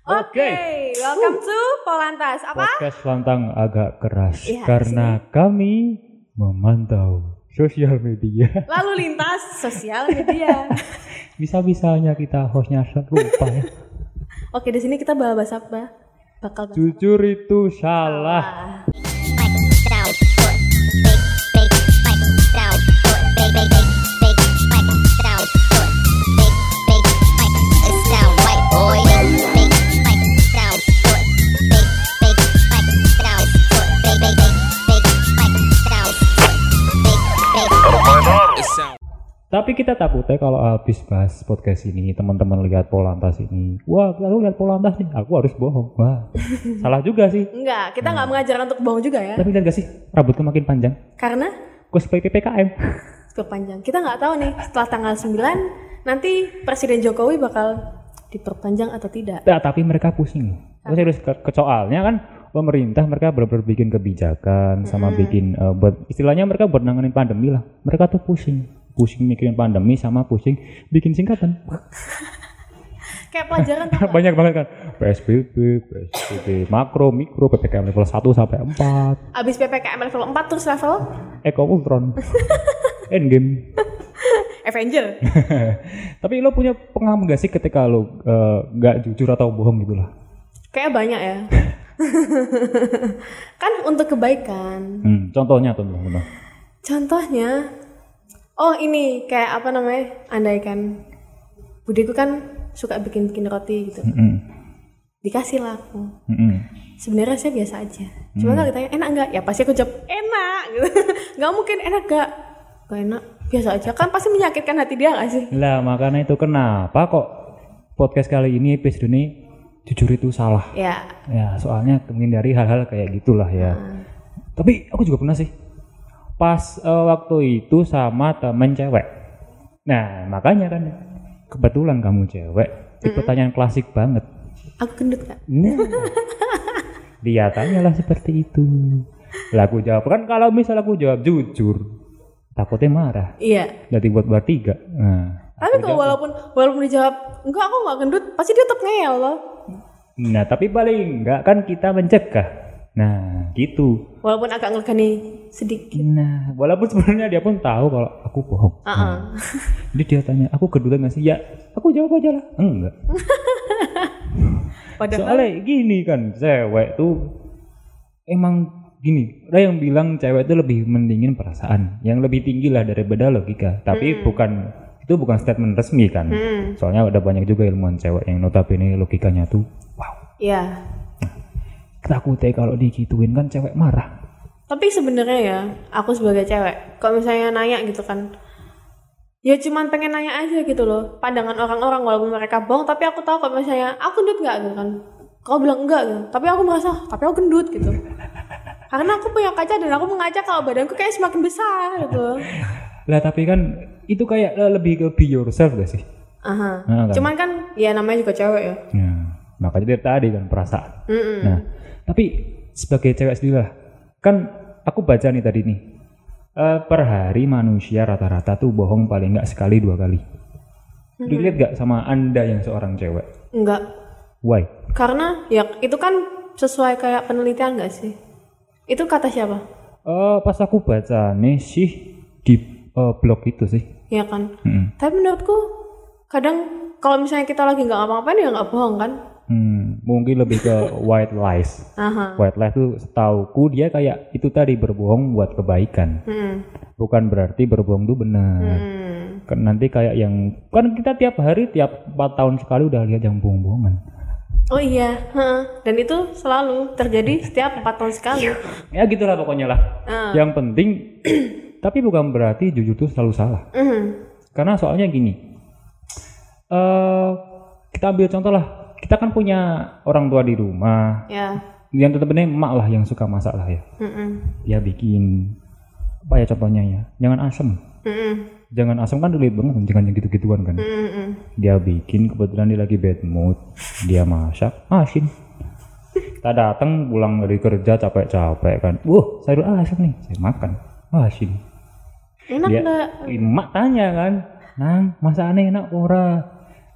Oke, welcome to Polantas. Apa? podcast lantang agak keras Iya, karena kami memantau sosial media. Lalu lintas sosial media. Bisa-bisanya kita hostnya lupa ya. Oke, di sini kita bahas apa? Bakal bahas Jujur itu salah. apa? Tapi kita takutnya kalau habis bahas podcast ini teman-teman lihat Polantas ini, wah lalu lihat Polantas nih, aku harus bohong. Wah, salah juga sih. Enggak, kita nggak mengajarkan untuk bohong juga ya. Tapi lihat gak sih rambutku makin panjang? Karena Gue sebagai PPKM. cukup panjang. Kita nggak tahu nih setelah tanggal 9 nanti Presiden Jokowi bakal diperpanjang atau tidak. Nah, tapi mereka pusing. Gue serius ke, ke soalnya kan pemerintah mereka benar-benar bikin kebijakan sama bikin eh, buat istilahnya mereka buat nanganin pandemi lah. Mereka tuh pusing, pusing mikirin pandemi sama pusing bikin singkatan. Kayak pelajaran tuh. Banyak banget kan. PSBB, PSBB makro, mikro, PPKM level 1 sampai 4, Abis PPKM level 4 terus level Eko Ultron. Endgame. Avenger. Tapi lo punya pengalaman gak sih ketika lo eh, nggak jujur atau bohong gitu lah? Kayak banyak ya. kan untuk kebaikan. Hmm, contohnya, contoh, contoh. Contohnya, oh ini kayak apa namanya? Andaikan budiku kan suka bikin-bikin roti gitu. Mm-mm. Dikasih lah aku. Mm-mm. Sebenarnya saya biasa aja. Cuma kalau ditanya enak nggak? Ya pasti aku jawab enak. Gitu. Nggak mungkin enak nggak? Gak enak. Biasa aja. Kan pasti menyakitkan hati dia nggak sih? Lah makanya itu kenapa kok podcast kali ini episode ini jujur itu salah. Ya. Ya soalnya menghindari hal-hal kayak gitulah ya. Hmm. Tapi aku juga pernah sih. Pas eh, waktu itu sama temen cewek. Nah makanya kan kebetulan kamu cewek. Itu pertanyaan klasik banget. Aku gendut nggak? Nah, dia tanyalah seperti itu. Lah aku jawab kan kalau misal aku jawab jujur, takutnya marah. Iya. Jadi buat bertiga. Nah, Tapi kalau walaupun walaupun dijawab enggak aku nggak gendut, pasti dia tetap ngeyel loh. Nah, tapi paling enggak kan kita mencegah. Nah, gitu. Walaupun agak ngelegani sedikit. Nah, walaupun sebenarnya dia pun tahu kalau aku bohong. Ah, ah. Jadi dia tanya, aku gendutan nggak sih? Ya, aku jawab aja lah. Enggak. Padahal Soalnya gini kan, cewek tuh emang gini. Ada yang bilang cewek itu lebih mendingin perasaan, yang lebih tinggi lah daripada logika. Tapi bukan itu bukan statement resmi kan. Hmm. Soalnya ada banyak juga ilmuwan cewek yang notabene logikanya tuh wow. ya. Takutnya kalau digituin kan cewek marah. Tapi sebenarnya ya, aku sebagai cewek, kalau misalnya nanya gitu kan, ya cuman pengen nanya aja gitu loh, pandangan orang-orang walaupun mereka bohong, tapi aku tahu kalau misalnya aku gendut nggak gitu kan, kau bilang enggak gitu, tapi aku merasa, tapi aku gendut gitu. Karena aku punya kaca dan aku mengaca kalau badanku kayak semakin besar gitu. Lah tapi kan itu kayak eh, lebih ke be yourself gak sih? Aha. Nah, kan. Cuman kan, ya namanya juga cewek ya. Nah, makanya dari tadi kan perasaan. Mm-mm. Nah, tapi sebagai cewek sendiri lah, kan aku baca nih tadi nih, eh, per hari manusia rata-rata tuh bohong paling nggak sekali dua kali. Relate gak sama anda yang seorang cewek? Enggak. Why? Karena ya itu kan sesuai kayak penelitian nggak sih? Itu kata siapa? Eh, pas aku baca nih sih di eh, blog itu sih. Ya kan? Mm-mm. Tapi menurutku kadang kalau misalnya kita lagi nggak ngapa-ngapain ya nggak bohong kan? Hmm, mungkin lebih ke white lies. White lies tuh setauku dia kayak itu tadi berbohong buat kebaikan. Hmm. Bukan berarti berbohong tuh benar. Hmm. Kan nanti kayak yang kan kita tiap hari tiap 4 tahun sekali udah lihat yang bohong-bohongan. Oh iya, dan itu selalu terjadi setiap empat tahun sekali. Ya gitulah pokoknya lah. Ah. Yang penting tapi bukan berarti jujur tuh selalu salah. Mhm. Karena soalnya gini. eh kita ambil contoh lah. Kita kan punya orang tua di rumah. Ya. Yang tetap emak lah yang suka masak lah ya. Mhm. Dia bikin apa ya contohnya ya? Jangan asem. Mhm. Jangan asem kan relate banget jangan yang gitu-gituan kan. Mhm. Dia bikin kebetulan dia lagi bad mood. Dia masak, asin. Kita datang pulang dari kerja capek-capek kan. Wah, sayur asam nih. Saya makan. Asin. Enak Dia, emak tanya kan. Nang, masakannya enak ora?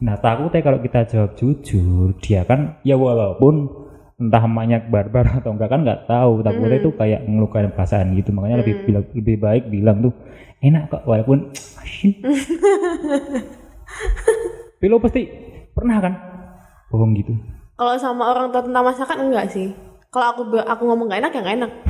Nah takutnya kalau kita jawab jujur, dia kan ya walaupun entah emaknya barbar atau enggak kan nggak tahu. Takutnya itu kayak ngelukain perasaan gitu. Makanya lebih bilang lebih baik bilang tuh enak kok walaupun asin tapi lo pasti pernah kan bohong gitu? Kalau sama orang tua tentang masakan enggak sih. Kalau aku aku ngomong gak enak ya gak enak.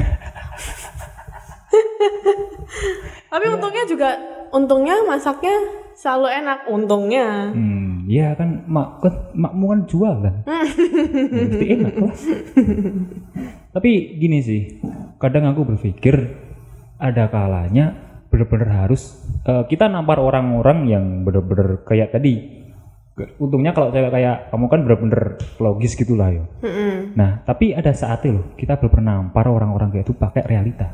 Tapi untungnya juga untungnya masaknya selalu enak untungnya. hmm ya kan mak kan makmu kan jualan Ya, mesti enak lah. Tapi gini sih kadang aku berpikir ada kalanya bener-bener harus eh, kita nampar orang-orang yang bener-bener kayak tadi. Untungnya kalau cewek kayak kamu kan bener-bener logis gitulah ya Mm-mm. nah tapi ada saatnya loh kita bener-bener nampar orang-orang kayak itu pakai realita.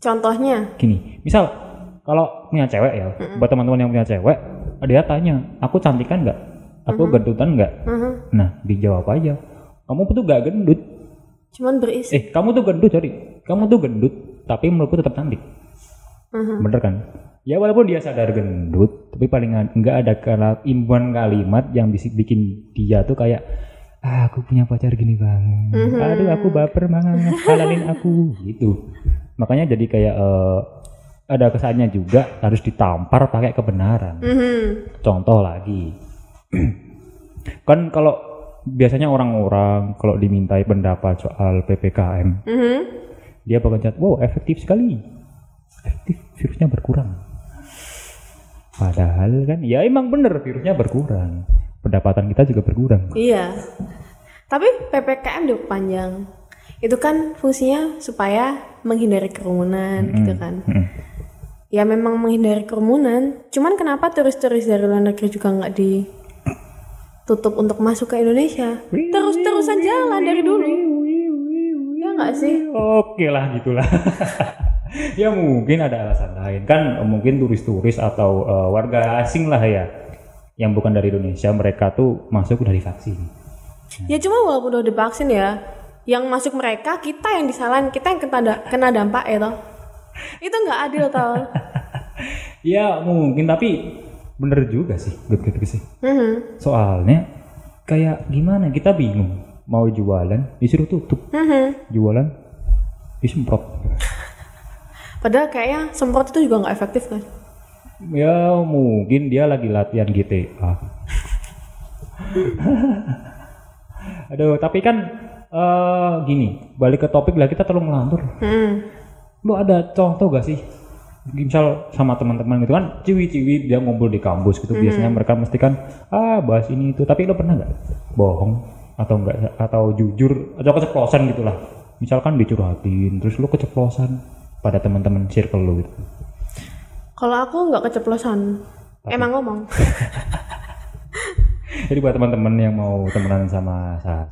Contohnya, gini misal kalau punya cewek ya buat teman-teman yang punya cewek dia tanya aku cantik kan nggak? Aku gendutan nggak? Mhm. nah dijawab aja kamu tuh gak gendut. Cuman berisi. eh kamu tuh gendut sorry. Kamu tuh gendut tapi menurutku tetap cantik. Mhm. bener kan? Ya walaupun dia sadar gendut tapi paling nggak ada kala imbuhan kalimat yang bisa bikin dia tuh kayak ah, aku punya pacar gini bang aduh aku baper banget. Halalin aku. Gitu. Makanya jadi kayak eh, ada kesannya juga harus ditampar pakai kebenaran Mhm. contoh lagi kan kalau biasanya orang-orang kalau dimintai pendapat soal ppkm Mhm. dia bakal cat wow efektif sekali efektif virusnya berkurang padahal kan ya emang bener virusnya berkurang pendapatan kita juga berkurang Iya. Tapi PPKM diperpanjang. Itu kan fungsinya supaya menghindari kerumunan gitu kan. Mm-mm. Ya memang menghindari kerumunan. Cuman kenapa turis-turis dari luar negeri juga nggak ditutup untuk masuk ke Indonesia? Terus-terusan jalan dari dulu. Ya nggak sih? oke lah gitulah ya mungkin ada alasan lain kan mungkin turis-turis atau eh, warga asing lah ya yang bukan dari Indonesia mereka tuh masuk udah divaksin Ya cuma walaupun udah divaksin ya, yang masuk mereka kita yang disalahin, kita yang kena, kena dampak ya toh. Itu nggak adil tau. ya mungkin tapi bener juga sih gitu sih Mhm. soalnya kayak gimana kita bingung mau jualan disuruh tutup Mhm. jualan disemprot Padahal kayaknya semprot itu juga nggak efektif kan? ya mungkin dia lagi latihan GTA aduh tapi kan eh gini balik ke topik lah kita terlalu melantur Hmm. Lu ada contoh gak sih? Misal sama teman-teman gitu kan ciwi-ciwi dia ngumpul di kampus gitu. Biasanya mereka mesti kan ah bahas ini itu. Tapi lu pernah nggak bohong atau enggak atau jujur atau keceplosan gitulah. Misalkan dicurhatin terus lu keceplosan pada teman-teman circle lu gitu. Kalau aku nggak keceplosan, emang ngomong. jadi buat teman-teman yang mau temenan sama saya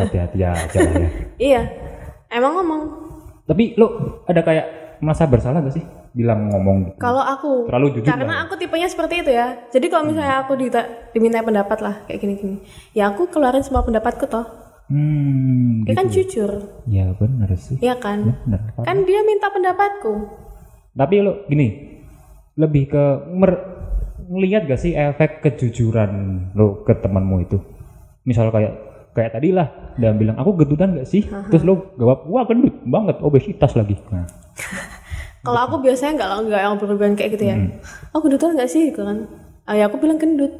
hati-hati aja lah ya. Iya, emang ngomong. Tapi lu ada kayak merasa bersalah gak sih bilang ngomong gitu Kalau aku, terlalu jujur karena aku tipenya seperti itu ya. Jadi kalau misalnya aku dita- diminta pendapat lah kayak gini-gini, ya aku keluarin semua pendapatku toh. hmm Dia kan gitu. jujur, ya bener sih ya kan? bener Kan dia minta pendapatku. Tapi lo gini, lebih ke mer- ngelihat gak sih efek kejujuran lo ke temanmu itu? Misal kayak kayak tadi lah, dia bilang aku gendutan gak sih? Terus lo jawab, wah gendut banget, obesitas lagi. Nah, Kalau aku biasanya nggak nggak yang berlebihan kayak gitu ya. Aku gendut nggak sih gitu kan? Ah, ya aku bilang gendut.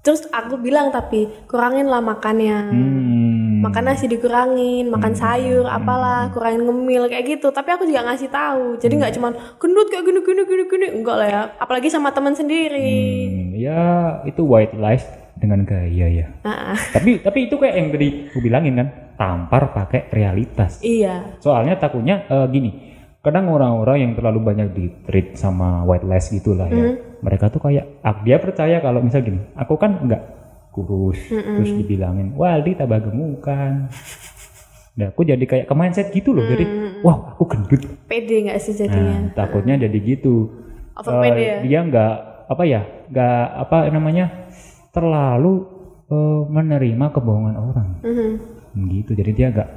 Terus aku bilang tapi kurangin lah makannya. hmm, Makan nasi dikurangin, makan sayur, apalah, kurangin ngemil kayak gitu. Tapi aku juga ngasih tahu. Jadi nggak cuman gendut kayak gini gini gini gini, enggak lah ya. Apalagi sama teman sendiri. hmm, ya itu white lies dengan gaya ya. Nah, tapi tapi itu kayak yang tadi gue bilangin kan, tampar pakai realitas. iya. Soalnya takutnya eh, gini, kadang orang-orang yang terlalu banyak di treat sama white lies gitulah ya. Mereka tuh kayak ah, dia percaya kalau misal gini, aku kan enggak kurus, terus dibilangin, wah Aldi tambah gemukan. Nah, aku jadi kayak ke mindset gitu loh, jadi wow aku gendut. Pede nggak sih jadinya? Nah, takutnya jadi gitu. Over pede ya? Dia nggak apa ya, nggak apa namanya terlalu eh, menerima kebohongan orang. Mhm. Gitu, jadi dia nggak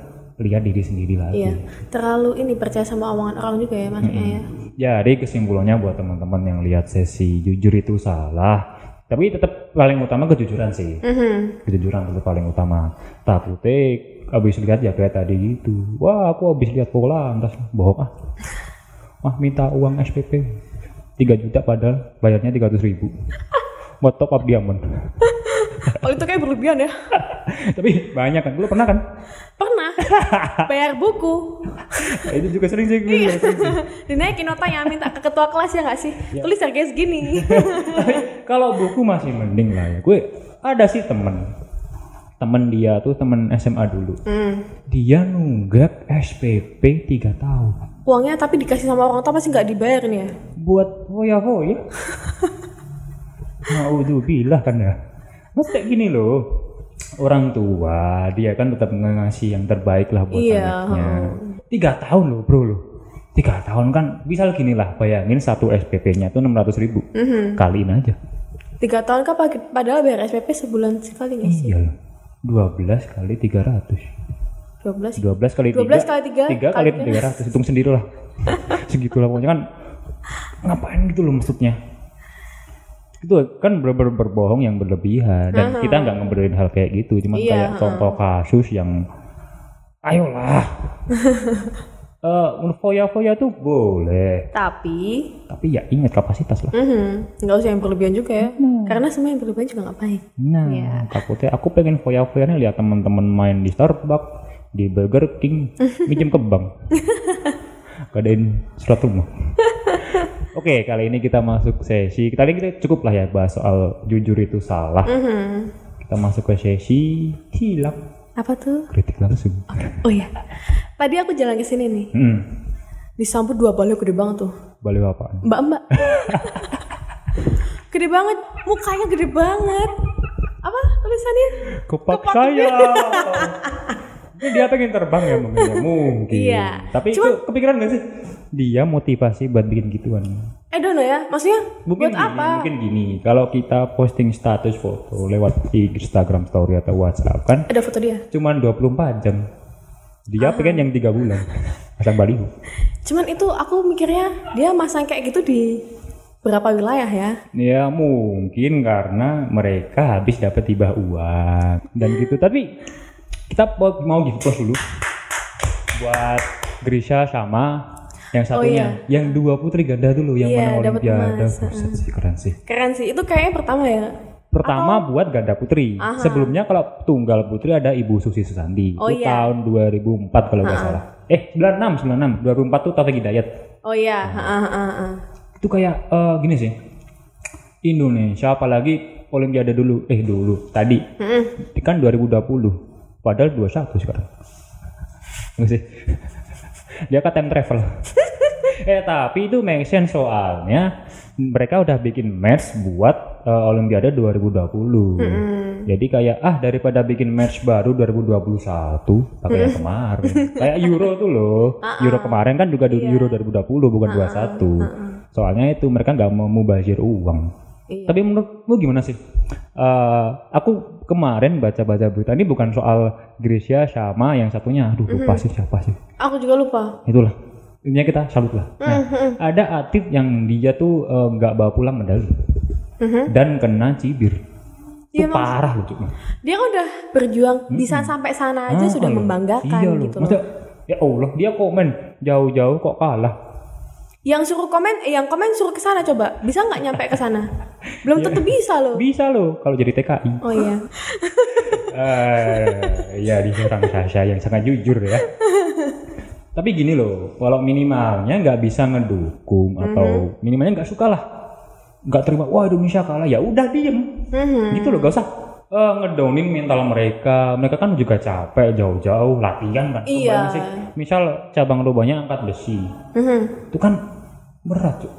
lihat diri sendiri lagi. Iya. Terlalu ini percaya sama omongan orang juga ya maksudnya ya. Jadi kesimpulannya buat teman-teman yang lihat sesi jujur itu salah, tapi tetap paling utama kejujuran sih Mhm. kejujuran tetap paling utama takutnya abis lihat ya kayak tadi gitu wah aku abis lihat pola lantas bohong ah ah minta uang SPP 3 juta padahal bayarnya 300 ribu buat top up diamond Oh itu kayak berlebihan ya. tapi banyak kan lu pernah kan Pernah bayar buku. Nah, itu juga sering sih gue Iya. Dinaikin notanya minta ke ketua kelas ya nggak sih? Tulis harganya segini. Kalau buku masih mending lah ya gue ada sih temen temen dia tuh temen SMA dulu Hmm. dia nunggak SPP 3 tahun Uangnya tapi dikasih sama orang tua pasti nggak dibayar nih ya. buat hoya hoya bilah kan ya. Mas kayak gini loh. Orang tua dia kan tetap ngasih yang terbaik lah buat Iya, anaknya. tiga tahun loh bro loh. Tiga tahun kan bisa gini lah bayangin satu SPP-nya tuh 600 ribu. Mhm. kaliin aja. Tiga tahun kan padahal bayar SPP sebulan sekali nggak sih? iya loh. 12 kali 300 12 12 kali 12 3 kali tiga, tiga kali 300 hitung sendiri lah. Segitulah pokoknya kan. Ngapain gitu loh maksudnya itu kan bener-bener berbohong yang berlebihan. Dan kita nggak ngebenerin hal kayak gitu. Cuma Iya, kayak contoh kasus yang ayolah. Eh foya-foya tuh boleh. Tapi tapi ya ingat kapasitas lah. Mhm, nggak usah yang berlebihan juga ya. Karena semua yang berlebihan juga nggak baik. nah Iya. takutnya aku pengen foya-foya nih lihat teman-teman main di Starbucks di Burger King minjem ke bank. Gadain surat rumah Oke, kali ini kita masuk sesi. Tadi kita cukup lah ya bahas soal jujur itu salah. Mhm. Kita masuk ke sesi hilap Apa tuh? kritik langsung. Oh iya. Tadi aku jalan ke sini nih. Hmm, Disambut dua balik gede banget tuh. balik apaan? Mbak-mbak. gede banget, mukanya gede banget. Apa tulisannya? Kepak saya. Ini dia pengen terbang ya mungkin. ya? Mungkin. Iya. Tapi itu kepikiran gak sih? Dia motivasi buat bikin gituan. Eh dono ya, maksudnya Mungkin buat gini, apa? mungkin gini. Kalau kita posting status foto lewat Instagram story atau WhatsApp kan Ada foto dia. cuman 24 jam. Dia pengen yang tiga bulan. Pasang baliho. Cuman itu aku mikirnya dia masang kayak gitu di berapa wilayah ya? Ya mungkin karena mereka habis dapat tiba uang dan gitu. Tapi kita mau give applause dulu buat Grisha sama yang satunya, yang dua putri ganda dulu yang Oh, Iya, menang Olimpiade. Buset sih, keren sih. Keren sih, itu kayaknya pertama ya. Pertama buat ganda putri. Sebelumnya kalau tunggal putri ada Ibu Susi Susanti. Oh, itu iya. tahun 2004 kalau nggak salah. Eh 96 96 2004 tuh Taufik Hidayat. Oh iya, heeh, heeh, heeh. itu kayak eh, gini sih Indonesia apalagi Olimpiade dulu eh dulu tadi Mm-mm. kan 2020 padahal 21 sekarang. Enggak sih? Dia kan time travel. Eh tapi itu sense soalnya mereka udah bikin match buat eh, Olimpiade 2020 jadi kayak ah daripada bikin match baru 2021 pakai yang kemarin. Kayak Euro tuh loh. Euro kemarin kan juga di Euro 2020 bukan 21 soalnya itu mereka nggak mau mubazir uang Iya. tapi menurutmu gimana sih? Eh, aku kemarin baca-baca berita ini bukan soal Gracia sama yang satunya, aduh lupa sih siapa sih? Aku juga lupa. Itulah, intinya kita salut lah. Nah, ada atlet yang dia tuh eh, nggak bawa pulang medali dan kena cibir. Iya, Itu parah loh cuma. Dia kan udah berjuang bisa sampai sana aja sudah membanggakan iya loh. gitu loh. Maksudnya, ya Allah, dia komen jauh-jauh kok kalah. Yang suruh komen, eh, yang komen suruh ke sana coba. Bisa nggak nyampe ke sana? Belum tentu bisa loh. Bisa loh kalau jadi TKI. Oh iya. Eh, ya di seorang Sasha yang sangat jujur ya. Tapi gini loh, walau minimalnya nggak bisa ngedukung atau minimalnya nggak suka lah, nggak terima, wah Indonesia kalah, ya udah diem, Mhm. gitu loh, gak usah eh, ngedownin mental mereka. Mereka kan juga capek jauh-jauh latihan kan. Iya. sih, misal cabang lobanya angkat besi, Mhm. itu kan berat tuh.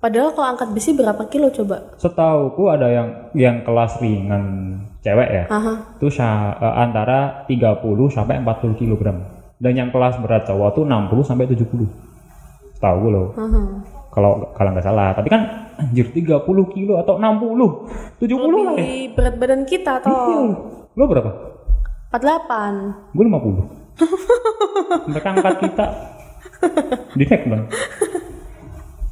Padahal kalau angkat besi berapa kilo coba? Setauku ada yang yang kelas ringan cewek ya. Aha. itu sa- eh, antara 30 sampai 40 kg. Dan yang kelas berat cowok tuh 60 sampai 70. Tahu gue loh. Aha. Kalau kalau nggak salah. Tapi kan anjir 30 kilo atau 60, 70 lah ya. Lebih berat badan kita Iya. toh. Lo berapa? 48. Gue 50. Mereka angkat kita. Di bang.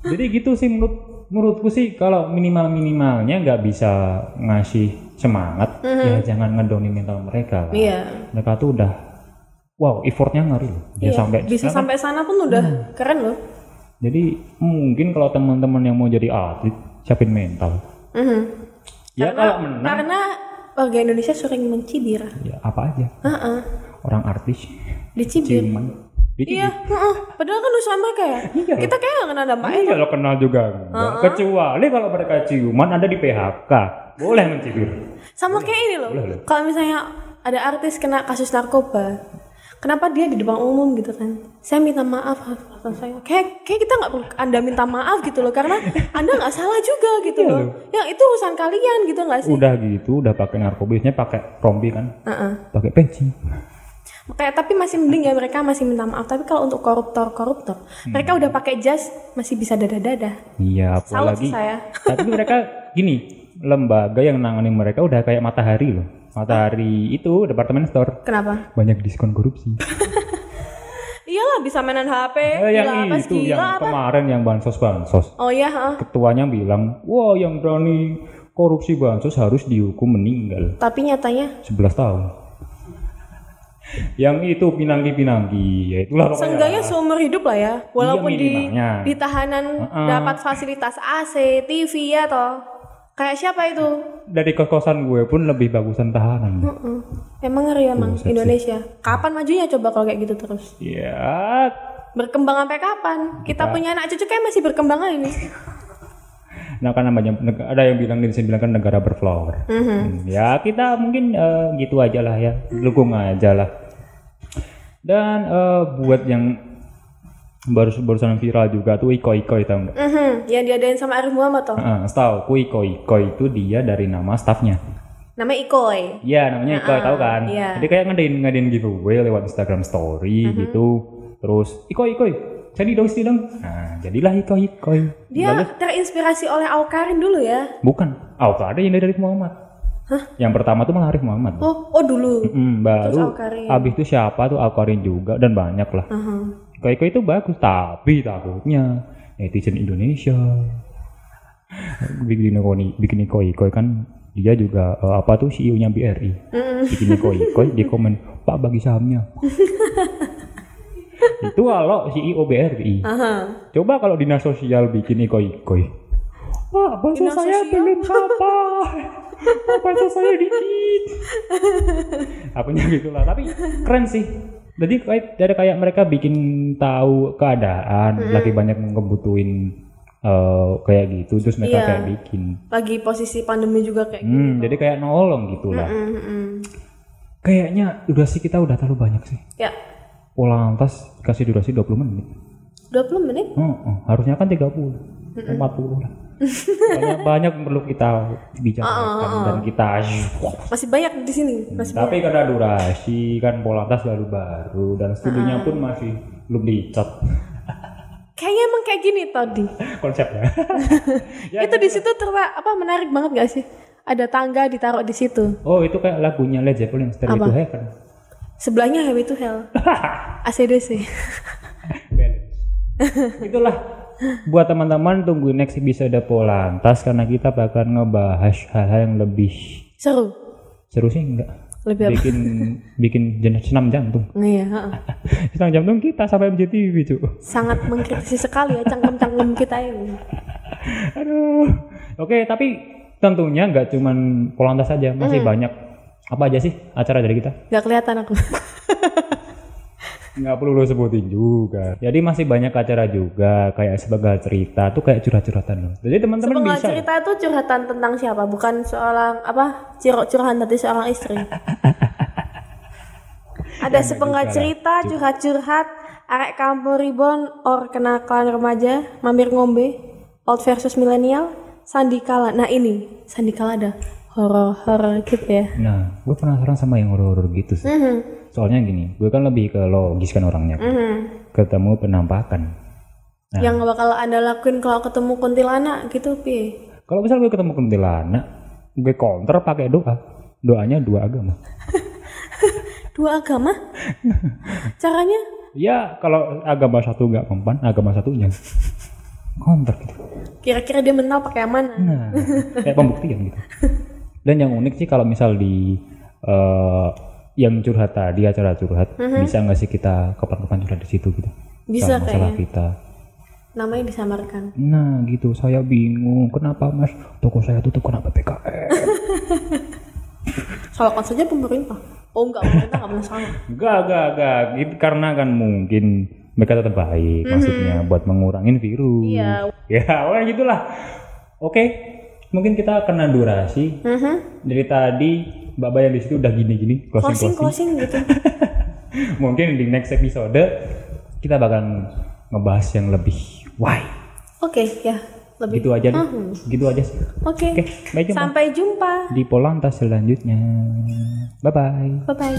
Jadi gitu sih menurut menurutku sih kalau minimal minimalnya nggak bisa ngasih semangat ya jangan ngedonin mental mereka lah. Iya. mereka tuh udah wow effortnya ngeri loh dia Iya, sampai bisa sekarang- sampai sana pun udah Hmm. keren loh. Jadi mungkin kalau teman-teman yang mau jadi atlet siapin mental Mhm. ya kalau menang Karena warga Indonesia sering mencibir. ya apa aja Heeh. orang artis Dicibir. ciuman dicibir. Iya, heeh. padahal kan usaha mereka ya. Iya. Kita kayak gak kena dampaknya. Iya lo kenal juga enggak. Kecuali kalau mereka ciuman Anda di PHK Boleh mencibir Sama kayak ini loh. Boleh, boleh. Kalau misalnya ada artis kena kasus narkoba, kenapa dia di depan umum gitu kan? Saya minta maaf, maaf, saya. Kayak, kayak kita nggak perlu anda minta maaf gitu loh, karena anda nggak salah juga gitu Iya loh. Yang itu urusan kalian gitu nggak sih? Udah gitu Udah pakai narkobisnya pakai rompi kan Heeh. Pakai peci Kayak tapi masih mending ya mereka masih minta maaf. Tapi kalau untuk koruptor koruptor, Hmm. mereka udah pakai jas masih bisa dada-dada. Iya Salut apalagi saya. Tapi mereka gini Lembaga yang nanganin mereka udah kayak matahari loh Matahari itu departemen store Kenapa? Banyak diskon korupsi Iyalah bisa mainan HP, Eh, gila Yang apa itu gila yang apa? kemarin yang bansos-bansos Oh iya, heeh. Ketuanya bilang Wah yang berani korupsi bansos harus dihukum meninggal tapi nyatanya 11 tahun. Yang itu pinangki-pinangki, ya itulah. Seenggaknya seumur hidup lah ya, walaupun di minimalnya. di tahanan Heeh. dapat fasilitas AC, TV ya toh. Kayak siapa itu? Dari kos-kosan gue pun lebih bagusan tahanan. Heeh. Emang ngeri emang Buset sih. Indonesia. Kapan majunya coba kalau kayak gitu terus? Ya, Berkembang sampai kapan? Kita punya anak cucu kayak masih berkembang aja ini. nah kan namanya ada yang bilang di sini bilang kan negara berflower. Hmm, ya kita mungkin eh, gitu aja lah ya, dukung aja lah. Dan eh, buat yang baru barusan viral juga tuh Iko Iko itu enggak? Mhm, Yang diadain sama Arif Muhammad toh. Heeh, setahu ku Iko Iko itu dia dari nama staffnya. Namanya Ikoy. Iya namanya Iko tahu kan. iya. Jadi kayak ngadain ngadain giveaway lewat Instagram Story gitu. Terus Iko Iko jadi dong sini dong. Nah jadilah Iko Iko. Dia terinspirasi oleh Aukarin dulu ya. Bukan. Ada yang dari Arif Muhammad. Yang pertama tuh malah Arif Muhammad. Oh, oh dulu. Mm, baru Awkarin. habis itu siapa tuh Alkarin juga dan banyak lah. Aha. Iko Iko itu bagus tapi takutnya netizen Indonesia bikin Iko bikin Iko Iko kan dia juga eh, apa tuh CEO-nya BRI bikin Iko Iko di komen Pak bagi sahamnya itu kalau CEO BRI Aha. coba kalau dinas sosial bikin Iko Iko Wah, bansos Dinas saya sosial? belum. Wah, bansos saya dikit. Apanya gitulah, tapi keren sih. Jadi kayak dari kayak mereka bikin tahu keadaan, lagi banyak yang ngebutuhin eh, kayak gitu, terus mereka Iya. kayak bikin. Lagi posisi pandemi juga kayak gitu. Hmm, jadi kayak nolong gitulah. Mhm. Kayaknya durasi kita udah terlalu banyak sih. Ya, Pola lantas kasih durasi 20 menit. 20 menit. Oh, oh, harusnya kan 30. 40 lah. Banyak, banyak perlu kita bicarakan dan kita Masih banyak di sini. Masih tapi karena durasi kan pola tas baru baru dan studionya pun masih belum dicat Kayaknya emang kayak gini tadi. konsepnya ya, itu di situ terwa apa menarik banget gak sih? Ada tangga ditaruh di situ. oh itu kayak lagunya Led Zeppelin Stairway to Heaven Sebelahnya Highway to Hell. ACDC. Itulah buat teman-teman tungguin next episode Polantas karena kita bakal ngebahas hal-hal yang lebih Seru. seru sih enggak Lebih apa? bikin bikin jenis senam jantung Iya, heeh. senam jantung kita sampai MCTV cu sangat mengkritisi sekali ya cangkem-cangkem kita ini. aduh oke tapi tentunya nggak cuman Polantas saja masih banyak apa aja sih acara dari kita Gak kelihatan aku. nggak perlu lo sebutin juga. Jadi masih banyak acara juga kayak sebagai cerita tuh kayak curhat-curhatan loh. Jadi teman-teman bisa. cerita itu curhatan tentang siapa? Bukan seorang apa? Ciro curhan dari seorang istri. Ada sepenggal cerita curhat-curhat arek kampung ribon or kenakalan remaja mampir ngombe old versus milenial sandikala. Nah ini sandikala ada horor-horor gitu ya. Nah gue penasaran sama yang horor-horor gitu sih. Mhm, soalnya gini gue kan lebih ke logis kan orangnya. Mhm. ketemu penampakan. Nah. yang bakal anda lakuin kalau ketemu kuntilanak gitu pi? Kalau misal gue ketemu kuntilanak gue counter pakai doa. Doanya dua agama. Dua agama? Caranya? Ya kalau agama satu nggak mempan agama satunya. Counter gitu. Kira-kira dia mental pakai yang mana Nah, kayak pembuktian gitu. Dan yang unik sih kalau misal di eh, yang curhat tadi acara curhat, bisa nggak sih kita kapan-kapan curhat di situ gitu? Bisa Soal masalah kayaknya. kita. namanya disamarkan Nah gitu, saya bingung kenapa mas toko saya tutup kenapa PKM? salahkan saja pemerintah oh enggak pemerintah nggak masalah Enggak, enggak, enggak. Gitu, karena kan mungkin mereka tetap baik, maksudnya buat mengurangin virus. Iya. Ya, wah gitulah. Oke, mungkin kita kena durasi. Mhm. Dari tadi Mbak yang di situ udah gini-gini closing closing, closing gitu. Mungkin di next episode kita bakal ngebahas yang lebih why. Oke, okay, ya. Lebih. Gitu aja. Uh -huh. Mhm. Gitu aja sih. Oke. Okay. Okay, jumpa. Sampai jumpa di Polantas selanjutnya. Bye bye. Bye bye.